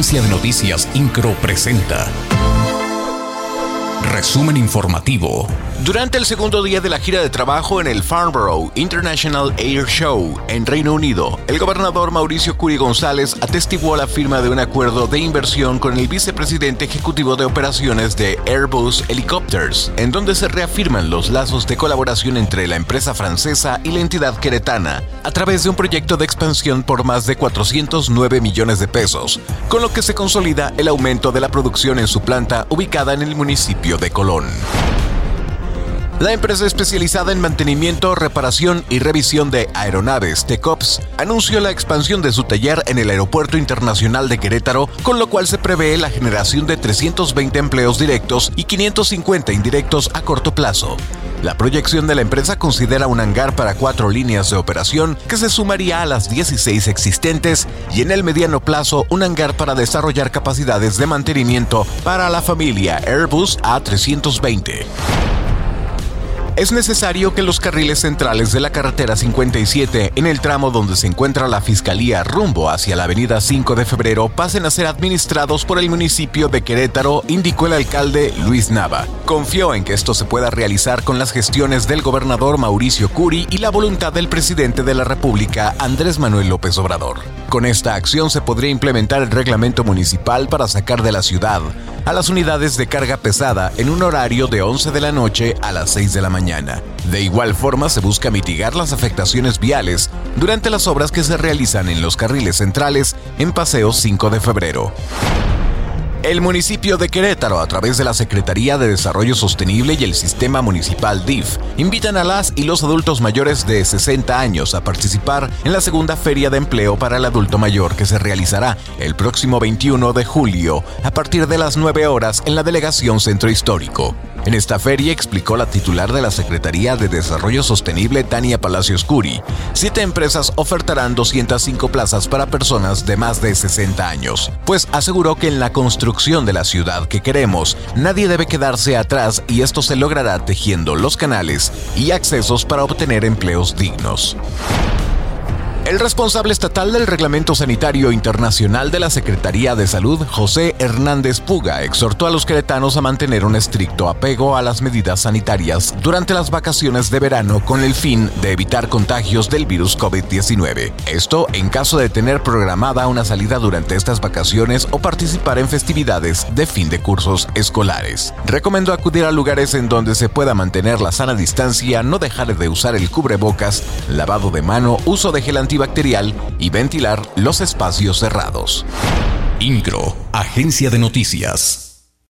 Agencia de Noticias Incro presenta. Resumen informativo. Durante el segundo día de la gira de trabajo en el Farnborough International Air Show en Reino Unido, el gobernador Mauricio Curi González atestiguó la firma de un acuerdo de inversión con el vicepresidente ejecutivo de operaciones de Airbus Helicopters, en donde se reafirman los lazos de colaboración entre la empresa francesa y la entidad queretana, a través de un proyecto de expansión por más de 409 millones de pesos, con lo que se consolida el aumento de la producción en su planta ubicada en el municipio de Colón. La empresa especializada en mantenimiento, reparación y revisión de aeronaves, TECOPS, anunció la expansión de su taller en el Aeropuerto Internacional de Querétaro, con lo cual se prevé la generación de 320 empleos directos y 550 indirectos a corto plazo. La proyección de la empresa considera un hangar para cuatro líneas de operación que se sumaría a las 16 existentes y en el mediano plazo un hangar para desarrollar capacidades de mantenimiento para la familia Airbus A320 es necesario que los carriles centrales de la carretera 57, en el tramo donde se encuentra la Fiscalía rumbo hacia la avenida 5 de febrero, pasen a ser administrados por el municipio de Querétaro, indicó el alcalde Luis Nava. Confió en que esto se pueda realizar con las gestiones del gobernador Mauricio Curi y la voluntad del presidente de la República, Andrés Manuel López Obrador. Con esta acción se podría implementar el reglamento municipal para sacar de la ciudad a las unidades de carga pesada en un horario de 11 de la noche a las 6 de la mañana. De igual forma, se busca mitigar las afectaciones viales durante las obras que se realizan en los carriles centrales en Paseo 5 de febrero. El municipio de Querétaro, a través de la Secretaría de Desarrollo Sostenible y el Sistema Municipal DIF, invitan a las y los adultos mayores de 60 años a participar en la segunda Feria de Empleo para el Adulto Mayor que se realizará el próximo 21 de julio a partir de las 9 horas en la Delegación Centro Histórico. En esta feria explicó la titular de la Secretaría de Desarrollo Sostenible, Tania Palacios Curi, siete empresas ofertarán 205 plazas para personas de más de 60 años, pues aseguró que en la construcción de la ciudad que queremos, nadie debe quedarse atrás y esto se logrará tejiendo los canales y accesos para obtener empleos dignos. El responsable estatal del Reglamento Sanitario Internacional de la Secretaría de Salud, José Hernández Puga, exhortó a los queretanos a mantener un estricto apego a las medidas sanitarias durante las vacaciones de verano con el fin de evitar contagios del virus COVID-19. Esto en caso de tener programada una salida durante estas vacaciones o participar en festividades de fin de cursos escolares. Recomendó acudir a lugares en donde se pueda mantener la sana distancia, no dejar de usar el cubrebocas, lavado de mano, uso de gel antibacterial y ventilar los espacios cerrados. INCRO, Agencia de Noticias.